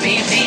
PV.